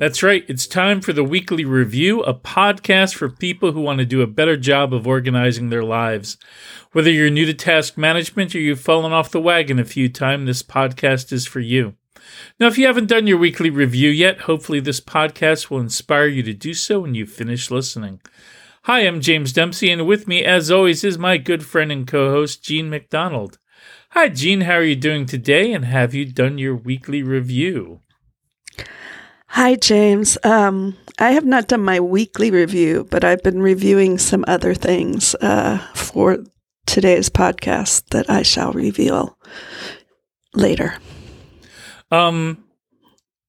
That's right. It's time for the Weekly Review, a podcast for people who want to do a better job of organizing their lives. Whether you're new to task management or you've fallen off the wagon a few times, this podcast is for you. Now, if you haven't done your weekly review yet, hopefully this podcast will inspire you to do so when you finish listening. Hi, I'm James Dempsey, and with me, as always, is my good friend and co host, Jean MacDonald. Hi, Jean. How are you doing today? And have you done your weekly review? Hi, James. Um, I have not done my weekly review, but I've been reviewing some other things uh, for today's podcast that I shall reveal later. Um,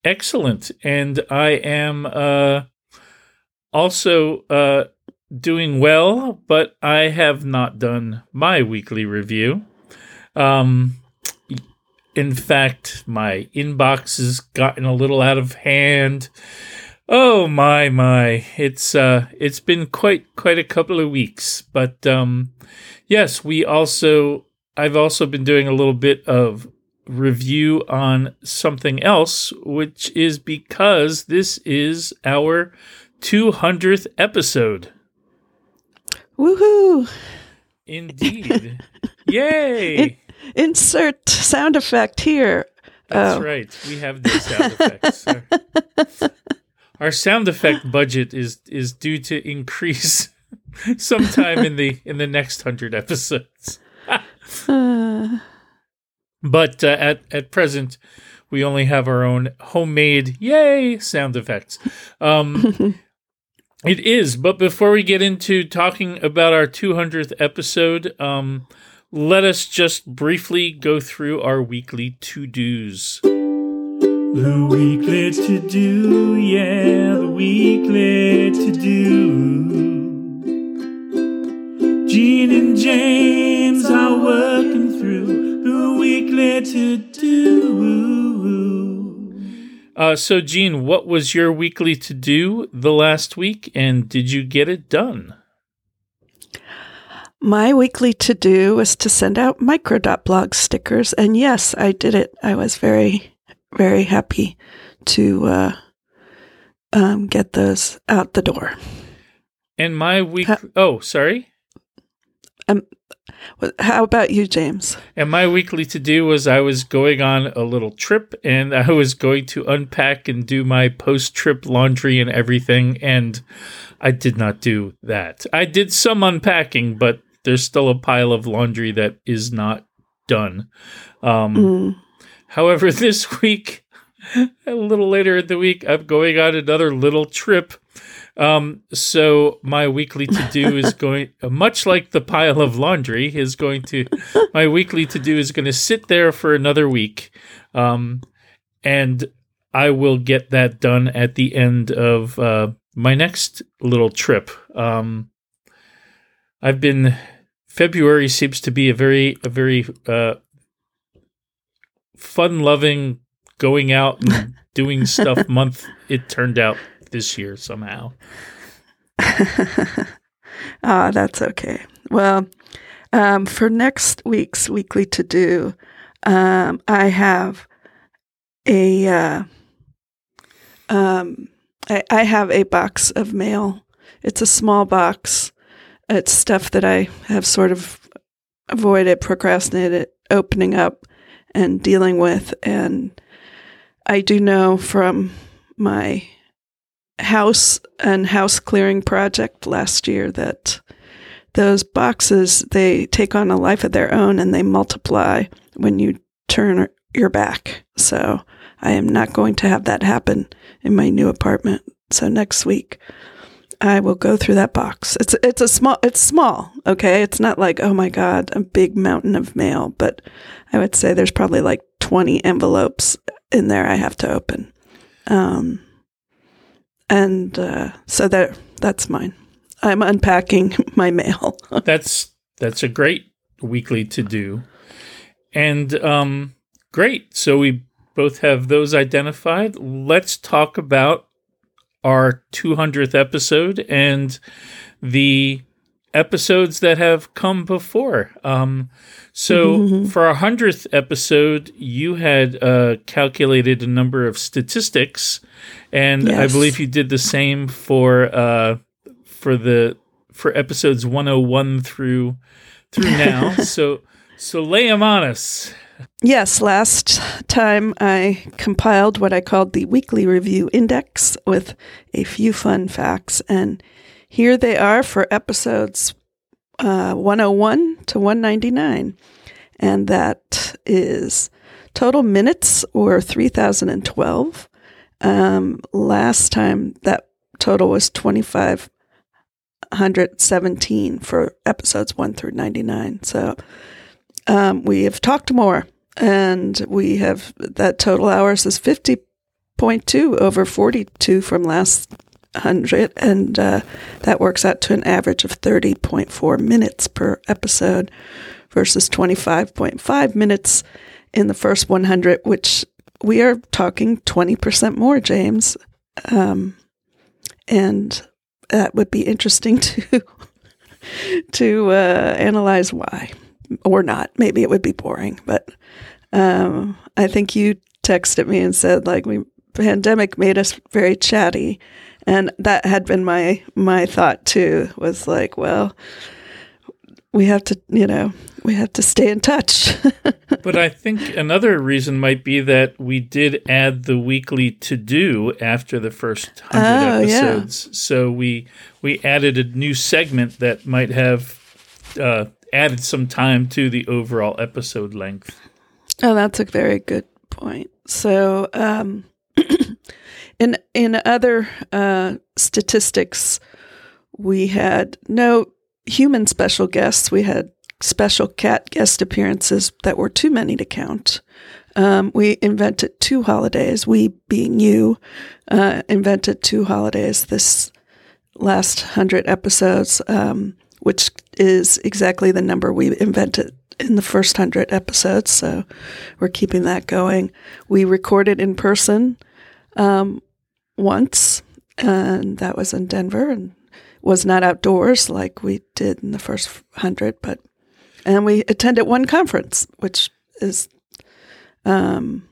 excellent. And I am uh, also uh, doing well, but I have not done my weekly review. Um, in fact, my inbox has gotten a little out of hand. Oh my my! It's uh, it's been quite quite a couple of weeks, but um, yes, we also I've also been doing a little bit of review on something else, which is because this is our 200th episode. Woohoo! Indeed. Yay! In- insert sound effect here. That's Oh. right. We have the sound effects. Our, our sound effect budget is is due to increase sometime in the in the next 100 episodes. Uh, But uh, at at present, we only have our own homemade yay sound effects. Um, it is. But before we get into talking about our 200th episode, um, let us just briefly go through our weekly to dos. The weekly to do, yeah, the weekly to do. Jean and James are working through the weekly to do. Uh, so, Jean, what was your weekly to do the last week, and did you get it done? my weekly to do was to send out micro.blog stickers. And yes, I did it. I was very, very happy to uh, um, get those out the door. And my week. Ha- oh, sorry. Wh- How about you, James? And my weekly to do was I was going on a little trip and I was going to unpack and do my post trip laundry and everything. And I did not do that. I did some unpacking, but there's still a pile of laundry that is not done. Um, Mm. However, this week, a little later in the week, I'm going on another little trip. Um, so my weekly to do is going, uh, much like the pile of laundry, is going to, my weekly to do is going to sit there for another week. Um, and I will get that done at the end of uh, my next little trip. Um, I've been February seems to be a very a very uh, fun loving going out and doing stuff month. It turned out this year somehow. ah, that's okay. Well, um, for next week's weekly to do, um, I have a uh, um, I, I have a box of mail. It's a small box. It's stuff that I have sort of avoided, procrastinated opening up and dealing with, and I do know from my house and house clearing project last year that those boxes they take on a life of their own and they multiply when you turn your back. So I am not going to have that happen in my new apartment. So next week I will go through that box. It's it's a small it's small, okay? It's not like, oh my god, a big mountain of mail, but I would say there's probably like 20 envelopes in there I have to open. Um and uh, so that that's mine. I'm unpacking my mail. That's that's a great weekly to do. And um, great. So we both have those identified. Let's talk about our 200th episode and the episodes that have come before. Um, so for our 100th episode, you had uh, calculated a number of statistics, and I believe you did the same for uh, for the for episodes 101 through through now. so so lay them on us. Yes, last time I compiled what I called the weekly review index with a few fun facts, and here they are for episodes uh, 101 to 199. And that is total minutes or 3,012. Um, last time that total was 2,517 for episodes 1 through 99. So um, we have talked more and we have that total hours is 50.2 over 42 from last 100 and uh, that works out to an average of 30.4 minutes per episode versus 25.5 minutes in the first 100 which we are talking 20% more james um, and that would be interesting to to uh, analyze why or not. Maybe it would be boring, but um, I think you texted me and said like we pandemic made us very chatty, and that had been my my thought too. Was like, well, we have to, you know, we have to stay in touch. But I think another reason might be that we did add the weekly to do after the first hundred Oh, yeah. episodes. So we we added a new segment that might have uh, added some time to the overall episode length. Oh, that's a very good point. So, um, in in other uh, statistics, we had no human special guests. We had special cat guest appearances that were too many to count. Um, we invented two holidays. We, being you, uh, invented two holidays this last hundred episodes, um, which is exactly the number we invented in the first hundred episodes. So we're keeping that going. We recorded in person um, once, and that was in Denver, and was not outdoors like we did in the first hundred, but and we attended one conference, which is um,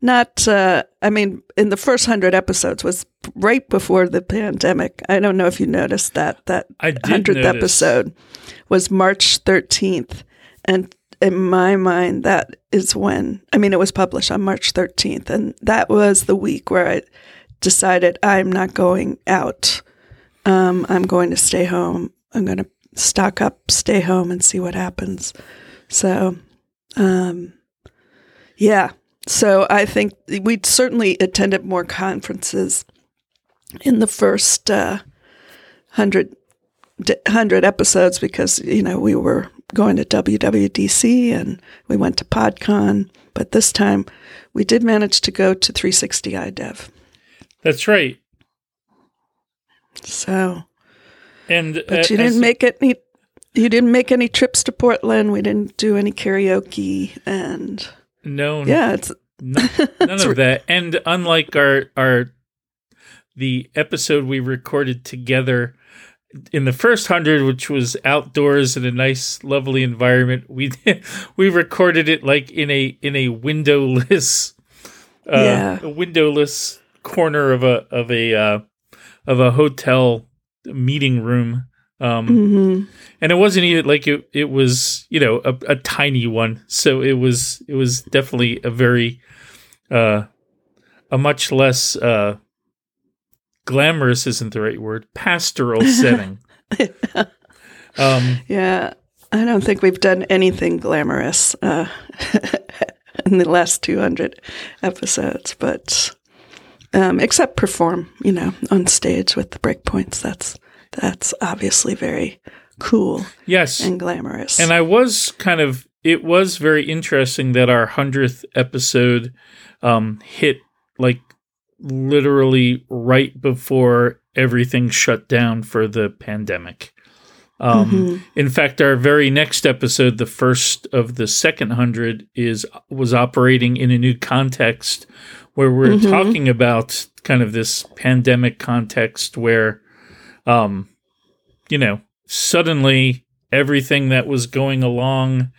not. Uh, I mean, in the first hundred episodes was right before the pandemic. I don't know if you noticed that that hundredth episode was March thirteenth, and in my mind, that is when. I mean, it was published on March thirteenth, and that was the week where I decided I'm not going out. Um, I'm going to stay home. I'm going to stock up, stay home, and see what happens. So, um, yeah. So I think we certainly attended more conferences in the first uh, hundred episodes because you know we were going to WWDC and we went to PodCon, but this time we did manage to go to 360 iDev. That's right. So, And but uh, you didn't make any. You didn't make any trips to Portland. We didn't do any karaoke, and no, yeah, it's none, none of that. And unlike our our the episode we recorded together in the first hundred, which was outdoors in a nice, lovely environment, we we recorded it like in a in a windowless, uh, Yeah. a windowless corner of a of a uh, of a hotel meeting room. Um, mhm. and it wasn't even like it, it was you know a, a tiny one so it was it was definitely a very uh a much less uh glamorous isn't the right word pastoral setting um yeah. I don't think we've done anything glamorous uh, in the last 200 episodes, but um, except perform, you know, on stage with the breakpoints. That's that's obviously very cool yes and glamorous. And I was kind of, it was very interesting that our 100th episode um, hit like literally right before everything shut down for the pandemic. Um, Mhm. In fact, our very next episode, the first of the second hundred, is was operating in a new context where we're Mhm. talking about kind of this pandemic context where, um, you know, suddenly everything that was going along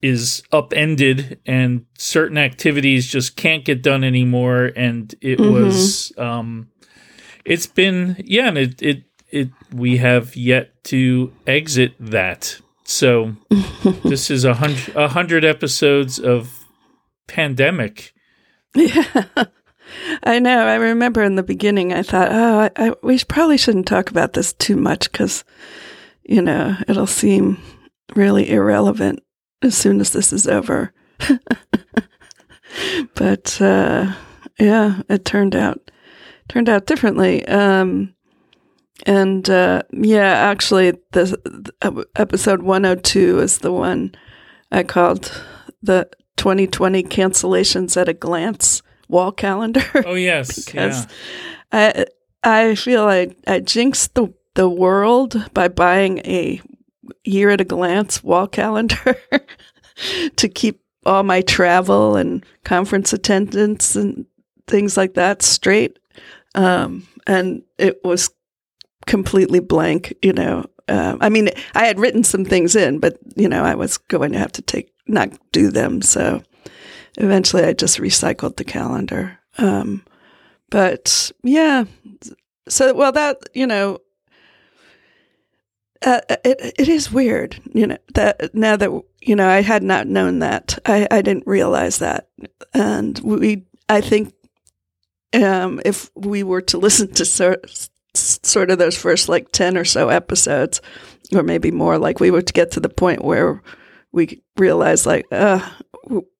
is upended and certain activities just can't get done anymore and it Mhm. was um it's been yeah and it it it we have yet to exit that so this is a hundred a hundred episodes of pandemic Yeah. I know. I remember in the beginning, I thought, oh, I, I, we probably shouldn't talk about this too much because, you know, it'll seem really irrelevant as soon as this is over. but uh, yeah, it turned out turned out differently. Um, and uh, yeah, actually, the, episode one hundred two is the one I called the 2020 cancellations at a glance wall calendar oh yes because yeah I I feel I I jinxed the the world by buying a year at a glance wall calendar to keep all my travel and conference attendance and things like that straight. Um, and it was completely blank, you know. Um, I mean, I had written some things in, but you know, I was going to have to take not do them. So eventually, I just recycled the calendar. Um, but yeah, so well that you know, uh, it it is weird, you know that now that you know I had not known that I I didn't realize that, and we I think um, if we were to listen to sort of those first like ten or so episodes, or maybe more, like we would get to the point where we realized like uh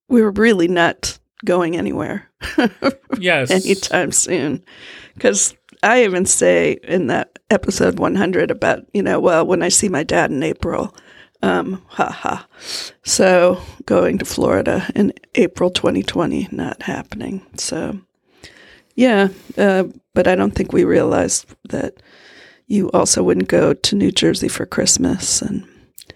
we were really not going anywhere yes anytime soon. Because I even say in that episode 100 about, you know, well, when I see my dad in April, um, haha. So going to Florida in April 2020, not happening. So, yeah, uh, but I don't think we realized that you also wouldn't go to New Jersey for Christmas and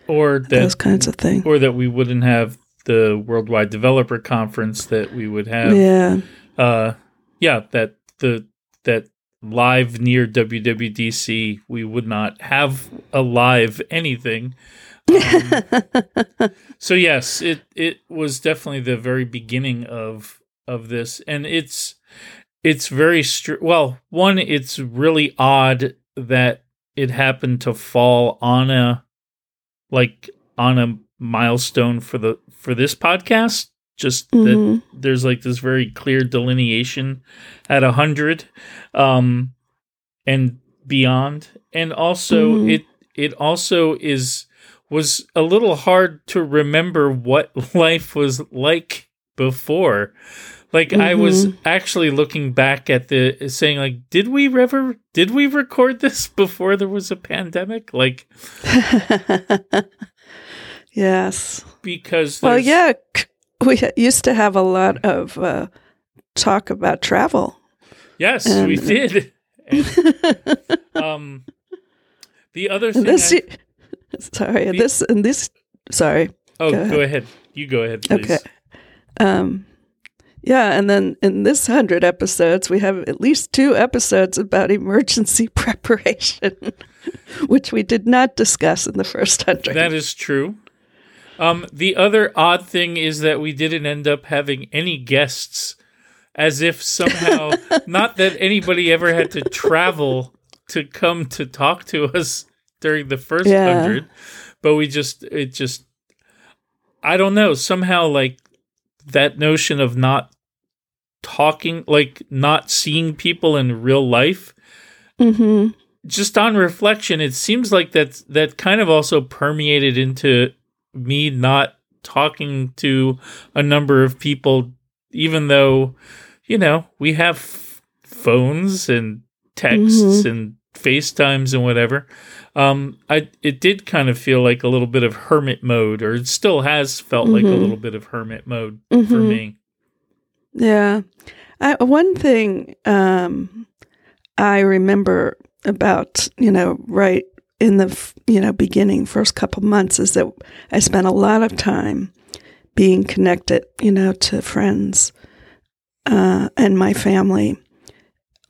or that those kinds of things. or that we wouldn't have the worldwide developer conference that we would have Yeah. uh yeah that the that live near WWDC we would not have a live anything um, so yes it it was definitely the very beginning of of this and it's it's very str- well one it's really odd that it happened to fall on a like on a milestone for the for this podcast just that Mhm. there's like this very clear delineation at a hundred um and beyond and also Mhm. it it also is was a little hard to remember what life was like before like i was actually looking back at the saying like did we ever did we record this before there was a pandemic like yes. because Well, yeah, we used to have a lot of uh, talk about travel. yes we did And, um the other thing this, I- sorry, The- this and this. Sorry. oh go go ahead. ahead. you go ahead please Okay. Um, yeah, and then in this hundred episodes, we have at least two episodes about emergency preparation, which we did not discuss in the first hundred. That is true. Um, the other odd thing is that we didn't end up having any guests, as if somehow, not that anybody ever had to travel to come to talk to us during the first Yeah. hundred, but we just, it just, I don't know, somehow like that notion of not talking, like not seeing people in real life, hmm just on reflection, it seems like that that kind of also permeated into me not talking to a number of people, even though, you know, we have f- phones and texts Mhm. and FaceTimes and whatever. Um, I it did kind of feel like a little bit of hermit mode, or it still has felt like a Mhm. little bit of hermit mode for Mhm. me. Yeah. I, one thing um, I remember about, you know, right in the you know beginning first couple months is that I spent a lot of time being connected, you know, to friends uh, and my family,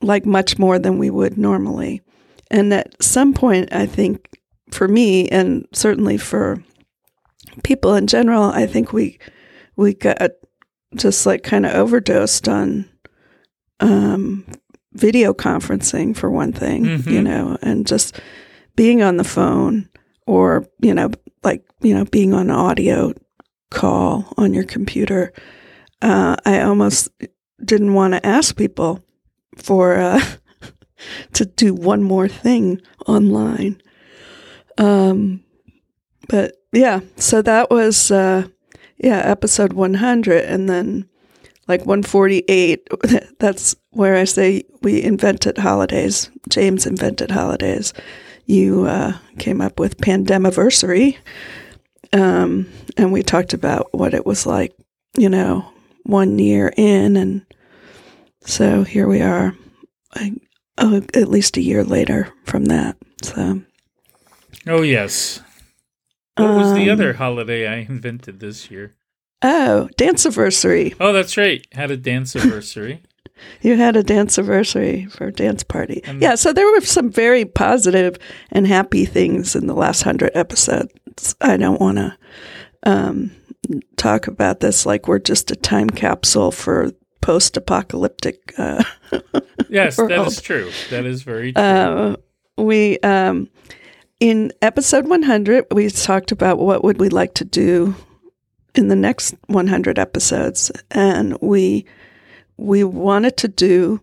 like much more than we would normally. And at some point, I think for me, and certainly for people in general, I think we we got just like kind of overdosed on um, video conferencing for one thing, Mhm. you know, and just being on the phone or you know, like you know, being on audio call on your computer. Uh, I almost didn't want to ask people for uh, to do one more thing online. Um, but yeah, so that was uh, yeah episode 100, and then like 148. That's where I say we invented holidays. James invented holidays. You uh, came up with pandemiversary, um, and we talked about what it was like, you know, one year in, and so here we are, I, oh, at least a year later from that. So, Oh yes. What was the Um, other holiday I invented this year? oh, dance anniversary. Oh, that's right. Had a dance anniversary. You had a dance anniversary for a dance party. Um, yeah, so there were some very positive and happy things in the last hundred episodes. I don't want to um, talk about this like we're just a time capsule for post-apocalyptic. Uh, Yes, that World. is true. That is very true. uh, we um, in episode 100 we talked about what would we like to do in the next 100 episodes, and we we wanted to do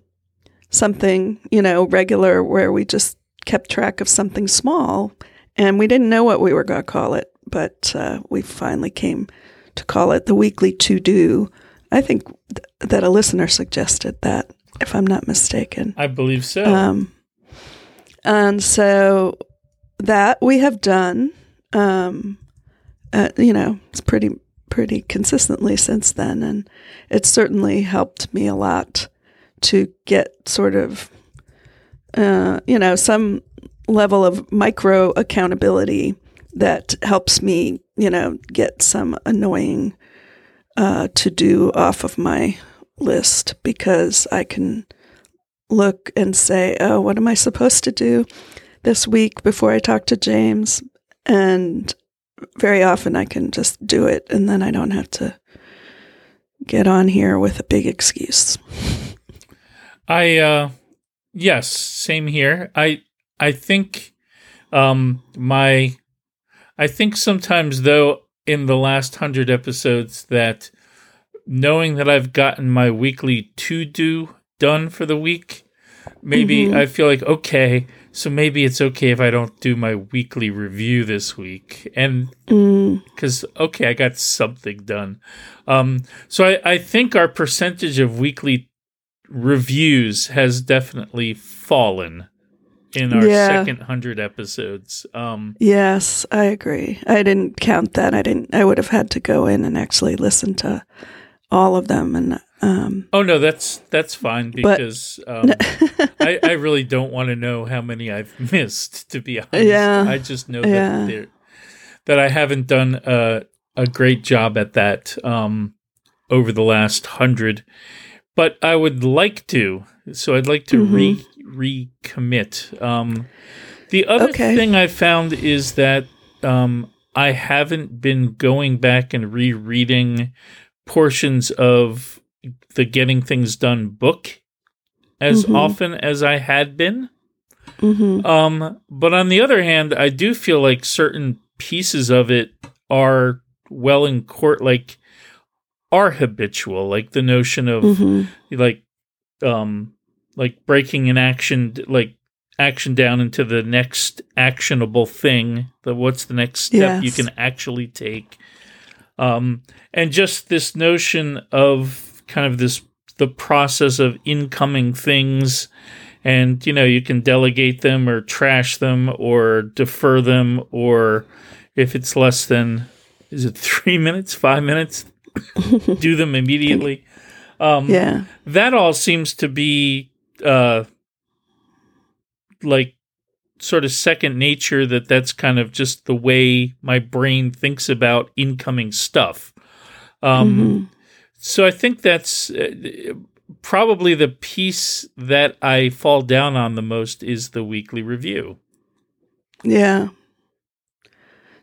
something, you know, regular where we just kept track of something small, and we didn't know what we were going to call it, but uh, we finally came to call it the weekly to do. I think th- that a listener suggested that, if I'm not mistaken. I believe so. Um, and so that we have done, um, uh, you know, it's pretty pretty consistently since then, and it's certainly helped me a lot to get sort of, uh, you know, some level of micro accountability that helps me, you know, get some annoying uh, to do off of my list because I can look and say, oh, what am I supposed to do this week before I talk to James? And very often I can just do it and then I don't have to get on here with a big excuse. I uh yes, same here. I I think um my I think sometimes though in the last 100 episodes that knowing that I've gotten my weekly to do done for the week, maybe Mhm. I feel like okay, so maybe it's okay if I don't do my weekly review this week. And Mm, because okay, I got something done. Um, so I, I think our percentage of weekly reviews has definitely fallen in our Yeah. second hundred episodes. Um, yes, I agree. I didn't count that. I didn't. I would have had to go in and actually listen to all of them. And um, oh no, that's that's fine But- because um, I, I really don't want to know how many I've missed. To be honest, Yeah. I just know Yeah. that that I haven't done a a great job at that um, over the last hundred, but I would like to. So I'd like to re recommit. Um, the other Okay. thing I found is that um, I haven't been going back and rereading portions of the Getting Things Done book as Mhm. often as I had been. mhm. Um, but on the other hand, I do feel like certain pieces of it are well in court, like are habitual, like the notion of Mhm. like, um, like breaking an action, like action down into the next actionable thing. The what's the next step you can actually take, um, and just this notion of kind of this the process of incoming things and you know you can delegate them or trash them or defer them or if it's less than is it three minutes five minutes do them immediately um Yeah. that all seems to be uh like sort of second nature that that's kind of just the way my brain thinks about incoming stuff. Um, Mhm. So I think that's uh, probably the piece that I fall down on the most is the weekly review. Yeah.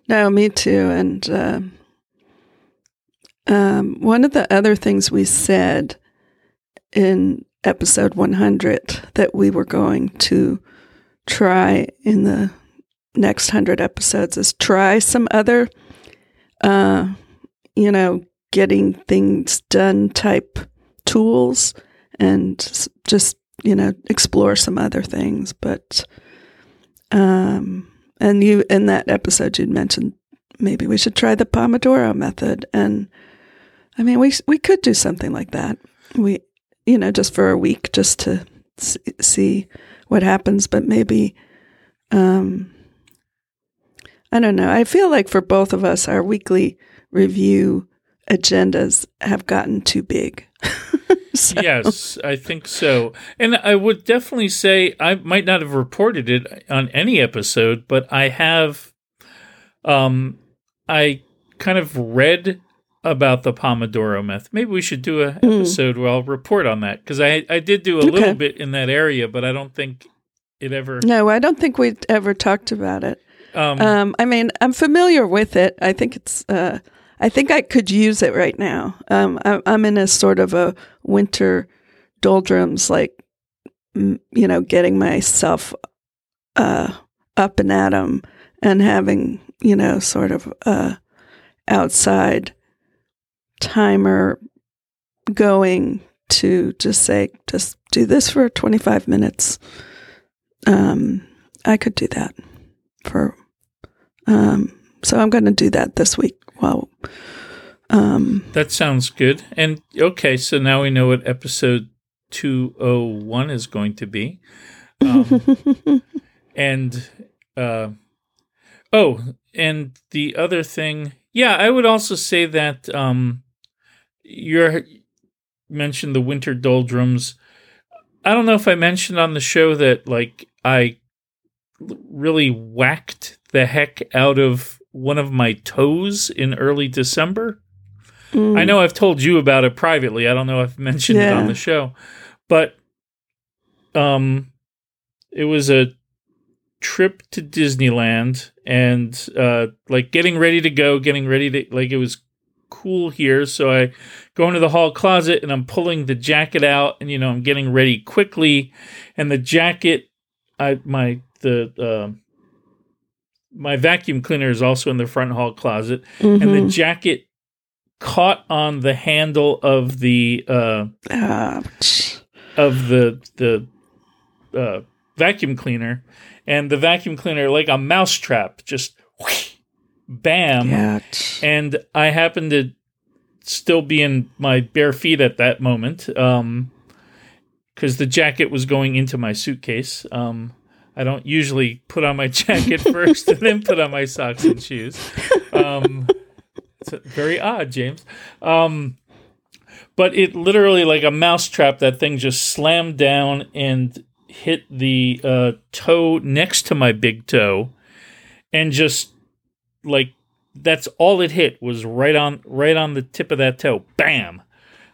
No, me too. And um um, one of the other things we said in episode 100 that we were going to try in the next 100 episodes is try some other, uh, you know, getting things done type tools and just, you know, explore some other things. But, um, and you, in that episode, you'd mentioned maybe we should try the Pomodoro method. And I mean, we, we could do something like that. We, you know, just for a week, just to see what happens, but maybe, um, I don't know. I feel like for both of us, our weekly review agendas have gotten too big. So- Yes, I think so. And I would definitely say I might not have reported it on any episode, but I have um I kind of read about the Pomodoro myth. Maybe we should do a episode where I'll report on that because I I did do a Okay. little bit in that area, but I don't think it ever No, I don't think we've ever talked about it. um, Um, I mean, I'm familiar with it. I think it's. Uh, I think I could use it right now. Um, I, I'm in a sort of a winter doldrums, like you know, getting myself uh, up and at 'em and having you know, sort of uh, outside timer going to just say, just do this for 25 minutes. Um, I could do that for um, so I'm going to do that this week. Well, um, that sounds good. And okay, so now we know what episode 201 is going to be. Um, and uh oh and the other thing yeah i would also say that um you mentioned the winter doldrums. I don't know if i mentioned on the show that like I really whacked the heck out of one of my toes in early december. Mm, I know I've told you about it privately. I don't know if I've mentioned it on the show, but um, it was a trip to Disneyland and uh, like getting ready to go, getting ready to like it was cool here. So I go into the hall closet and I'm pulling the jacket out, and you know I'm getting ready quickly, and the jacket, I my the uh, my vacuum cleaner is also in the front hall closet and the mhm. jacket caught on the handle of the uh, of the the uh, vacuum cleaner, and the vacuum cleaner like a mousetrap just bam, Ouch. and I happened to still be in my bare feet at that moment um because the jacket was going into my suitcase um I don't usually put on my jacket first and then put on my socks and shoes. Um, it's very odd, James. Um, but it literally, like a mousetrap, that thing just slammed down and hit the uh, toe next to my big toe, and just like that's all it hit was right on right on the tip of that toe. Bam.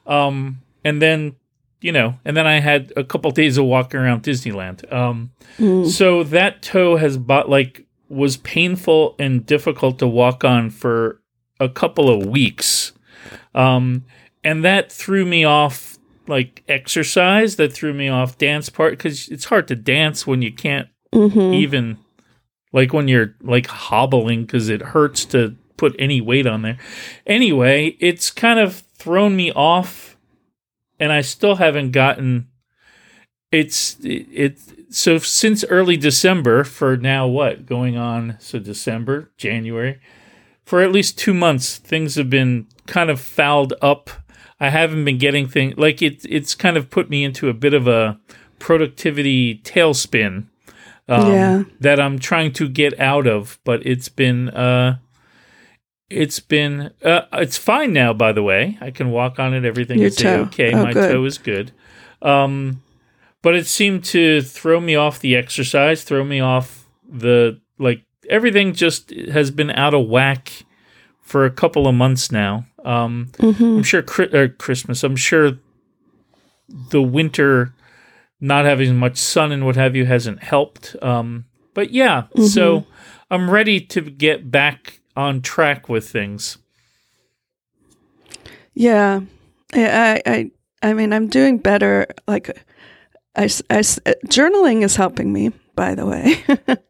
Um, and then you know, and then I had a couple days of walking around Disneyland. Um, Mm. so that toe has bought like was painful and difficult to walk on for a couple of weeks. Um, and that threw me off like exercise, that threw me off dance part because it's hard to dance when you can't Mhm. even like when you're like hobbling because it hurts to put any weight on there. Anyway, it's kind of thrown me off, and I still haven't gotten. It's it, it so since early December for now what going on so December January for at least two months things have been kind of fouled up. I haven't been getting things like it. It's kind of put me into a bit of a productivity tailspin um, Yeah. that I'm trying to get out of, but it's been uh, it's been uh, it's fine now. By the way, I can walk on it. Everything Your is toe. okay. Oh, My good. toe is good. Um, but it seemed to throw me off the exercise, throw me off the like everything just has been out of whack for a couple of months now. Um, hmm I'm sure uh, Christmas. I'm sure the winter, not having much sun and what have you, hasn't helped. Um, but yeah, so I'm ready to get back on track with things. Yeah, I, I, I, mean, I'm doing better. Like, I, I journaling is helping me, by the way,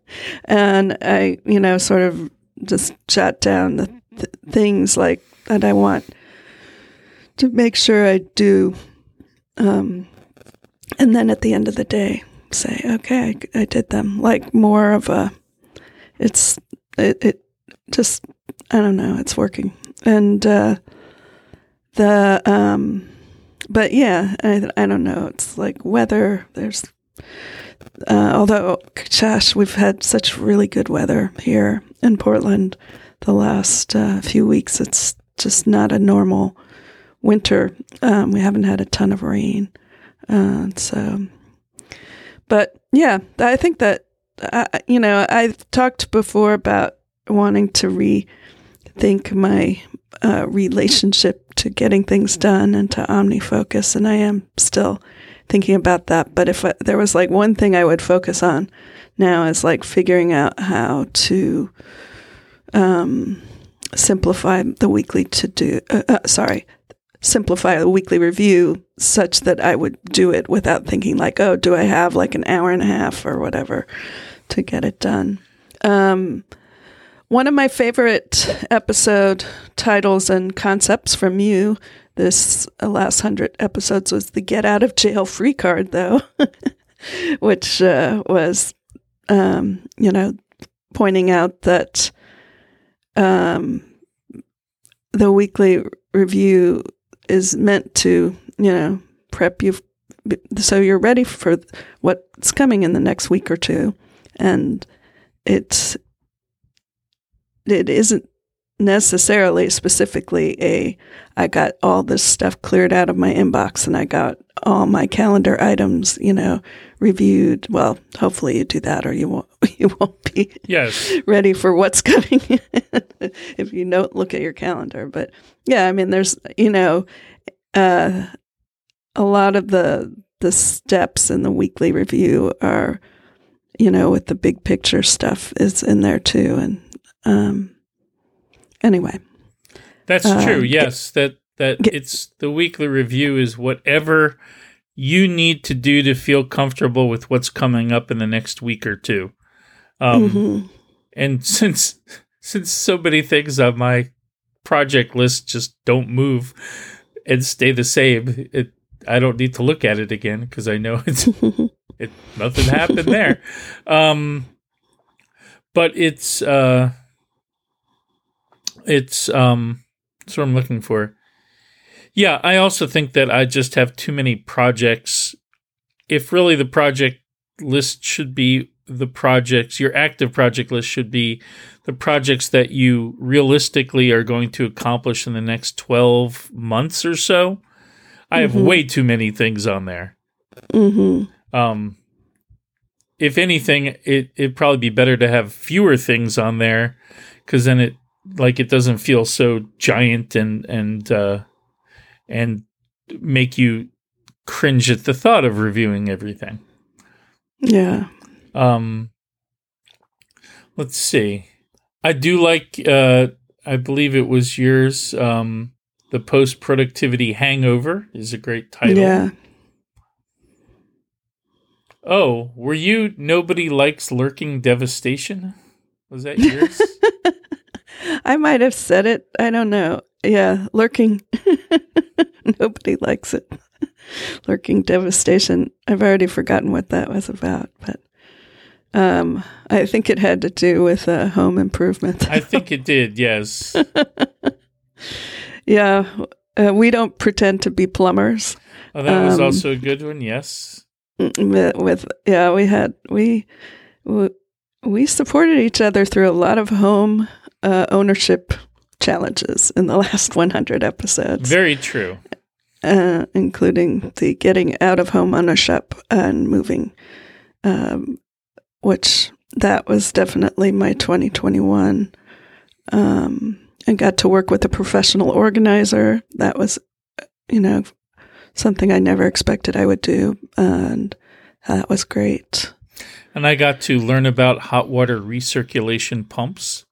and I, you know, sort of just jot down the th- things like that I want to make sure I do, um, and then at the end of the day, say, okay, I, I did them. Like more of a, it's it, it just I don't know, it's working, and. uh the um but yeah i i don't know it's like weather there's uh, although gosh we've had such really good weather here in portland the last uh, few weeks it's just not a normal winter um, we haven't had a ton of rain uh, so but yeah i think that uh, you know i've talked before about wanting to rethink my uh, relationship to getting things done and to OmniFocus, and I am still thinking about that. But if I, there was like one thing I would focus on now is like figuring out how to um, simplify the weekly to do. Uh, uh, sorry, simplify a weekly review such that I would do it without thinking like, oh, do I have like an hour and a half or whatever to get it done. Um, one of my favorite episode titles and concepts from you this uh, last hundred episodes was the get out of jail free card, though, which uh, was, um, you know, pointing out that um, the weekly review is meant to, you know, prep you so you're ready for what's coming in the next week or two, and it's it isn't necessarily specifically a I got all this stuff cleared out of my inbox and I got all my calendar items, you know, reviewed. Well, hopefully you do that or you won't you won't be Yes. ready for what's coming if you don't look at your calendar. But yeah, I mean there's you know uh a lot of the the steps in the weekly review are you know with the big picture stuff is in there too and um anyway That's Uh, true. get- Yes, that that get- it's the weekly review is whatever you need to do to feel comfortable with what's coming up in the next week or two. Um, mhm. And since since so many things on my project list just don't move and stay the same, it I don't need to look at it again because I know it's it nothing happened there. Um, but it's uh, it's um, that's what I'm looking for. Yeah, I also think that I just have too many projects. If really the project list should be the projects, your active project list should be the projects that you realistically are going to accomplish in the next 12 months or so. I have Mhm. way too many things on there. Mhm. Um, if anything, it it'd probably be better to have fewer things on there because then it like it doesn't feel so giant and and uh, and make you cringe at the thought of reviewing everything. yeah Um, let's see. I do like. Uh, I believe it was yours. Um, the post productivity hangover is a great title. yeah Oh, were you nobody likes lurking devastation? Was that yours? i might have said it i don't know yeah lurking nobody likes it lurking devastation i've already forgotten what that was about but um i think it had to do with uh, home improvement I think it did. Yes. yeah uh, we don't pretend to be plumbers Oh, that was Um, also a good one. Yes. with, with yeah we had we we- we supported each other through a lot of home uh, ownership challenges in the last 100 episodes Very true. uh, including the getting out of home ownership and moving um, which that was definitely my 2021. Um, I got to work with a professional organizer. That was, you know, something I never expected I would do, and that was great. And I got to learn about hot water recirculation pumps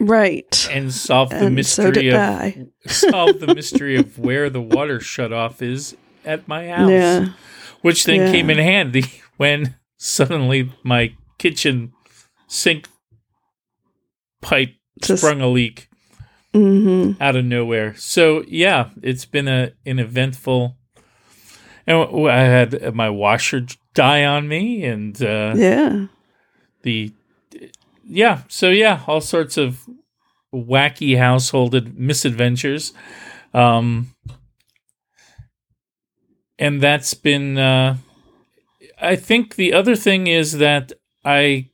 Right. and solve the And mystery so of solve the mystery of where the water shut off is at my house. Yeah. Which then Yeah. came in handy when suddenly my kitchen sink pipe Just- sprung a leak hmm out of nowhere. So yeah, it's been a an eventful. And I had my washer die on me, and uh, Yeah. the yeah. So yeah, all sorts of wacky household misadventures. Um, and that's been. Uh, I think the other thing is that I.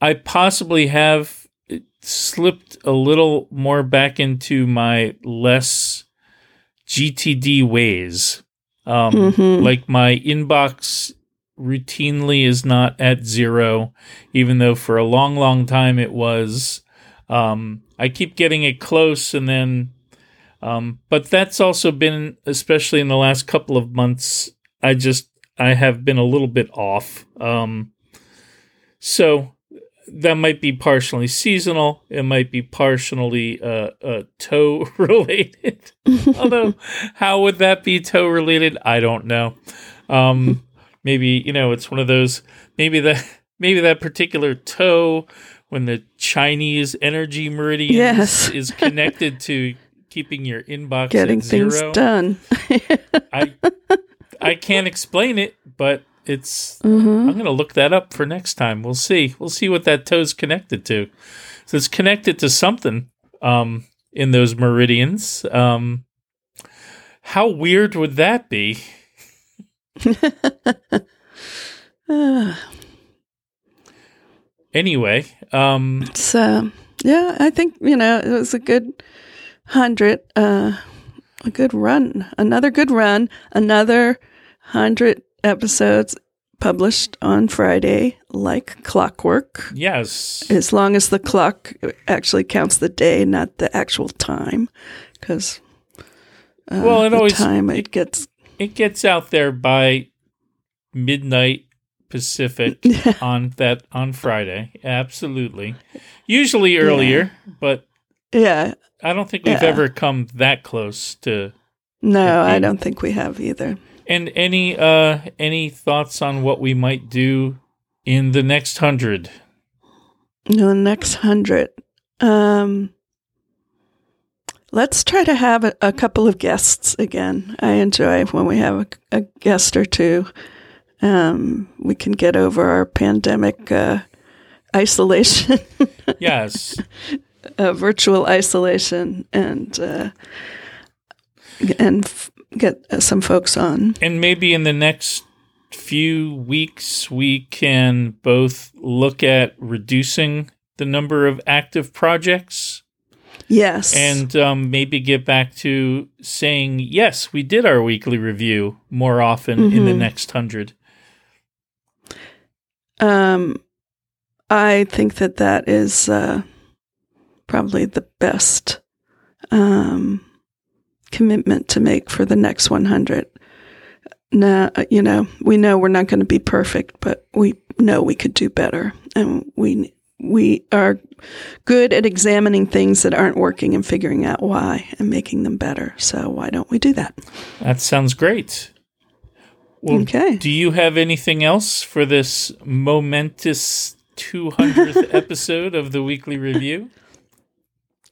I possibly have slipped a little more back into my less GTD ways. Um, Mhm. Like my inbox routinely is not at zero, even though for a long, long time it was. Um, I keep getting it close, and then, um, but that's also been, especially in the last couple of months, I just I have been a little bit off. Um, so that might be partially seasonal. It might be partially uh, uh, toe related. Although, how would that be toe related? I don't know. Um, maybe you know it's one of those. Maybe that maybe that particular toe, when the Chinese energy meridian Yes. is connected to keeping your inbox Getting at zero. things done. I I can't explain it, but it's hmm I'm gonna look that up for next time. We'll see. We'll see what that toe's connected to. So it's connected to something um, in those meridians. Um, how weird would that be? Anyway, um, so yeah, I think you know it was a good hundred, uh, a good run, another good run, another hundred episodes published on Friday, like clockwork. yes, As long as the clock actually counts the day, not the actual time, because uh, Well, it the always- time it it- gets it gets out there by midnight Pacific on that on Friday. Absolutely, usually earlier, but yeah. I don't think we've Yeah. ever come that close to No, I don't think we have either. And any uh any thoughts on what we might do in the next hundred? The next hundred. Um, let's try to have a, a couple of guests again. I enjoy when we have a, a guest or two. Um, we can get over our pandemic uh, isolation, Yes. uh, virtual isolation, and uh, and f- get uh, some folks on. and maybe in the next few weeks we can both look at reducing the number of active projects Yes, and um, maybe get back to saying yes we did our weekly review more often in the Mhm. next hundred Um, I think that that is uh, probably the best um, commitment to make for the next 100. Now, you know, we know we're not going to be perfect, but we know we could do better, and we we are good at examining things that aren't working and figuring out why and making them better. So why don't we do that? that sounds great well, Okay. Do you have anything else for this momentous 200th episode of the weekly review?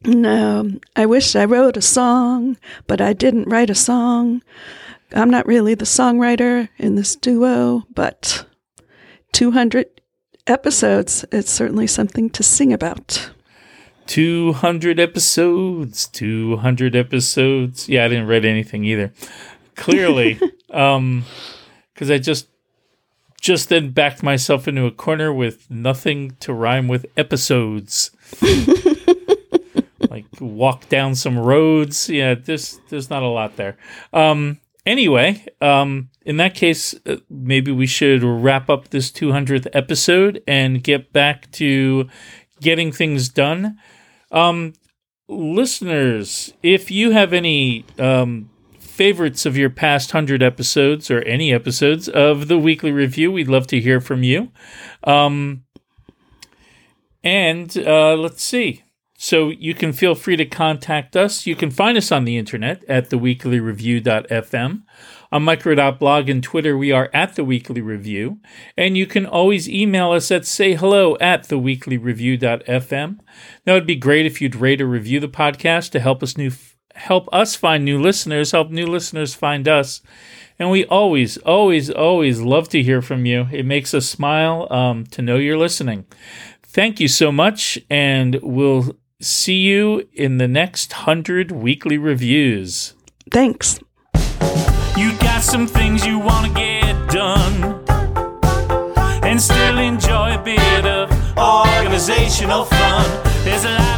No, I wish I wrote a song, but I didn't write a song. I'm not really the songwriter in this duo, but 200 episodes, it's certainly something to sing about. 200 episodes, 200 episodes. Yeah, I didn't write anything either. Clearly, um cuz I just just then backed myself into a corner with nothing to rhyme with episodes. like walk down some roads. Yeah, there's there's not a lot there. Um anyway, um, in that case, uh, maybe we should wrap up this 200th episode and get back to getting things done. Um, listeners, if you have any um, favorites of your past 100 episodes or any episodes of the weekly review, we'd love to hear from you. Um, and uh, let's see. So you can feel free to contact us. You can find us on the internet at theweeklyreview.fm. On micro.blog and Twitter, we are at The Weekly Review. And you can always email us at sayhello at theweeklyreview.fm. Now, it'd be great if you'd rate or review the podcast to help us new help us find new listeners, help new listeners find us. And we always, always, always love to hear from you. It makes us smile um, to know you're listening. Thank you so much, and we'll see you in the next hundred weekly reviews. Thanks. You got some things you want to get done and still enjoy a bit of organizational fun. There's a lot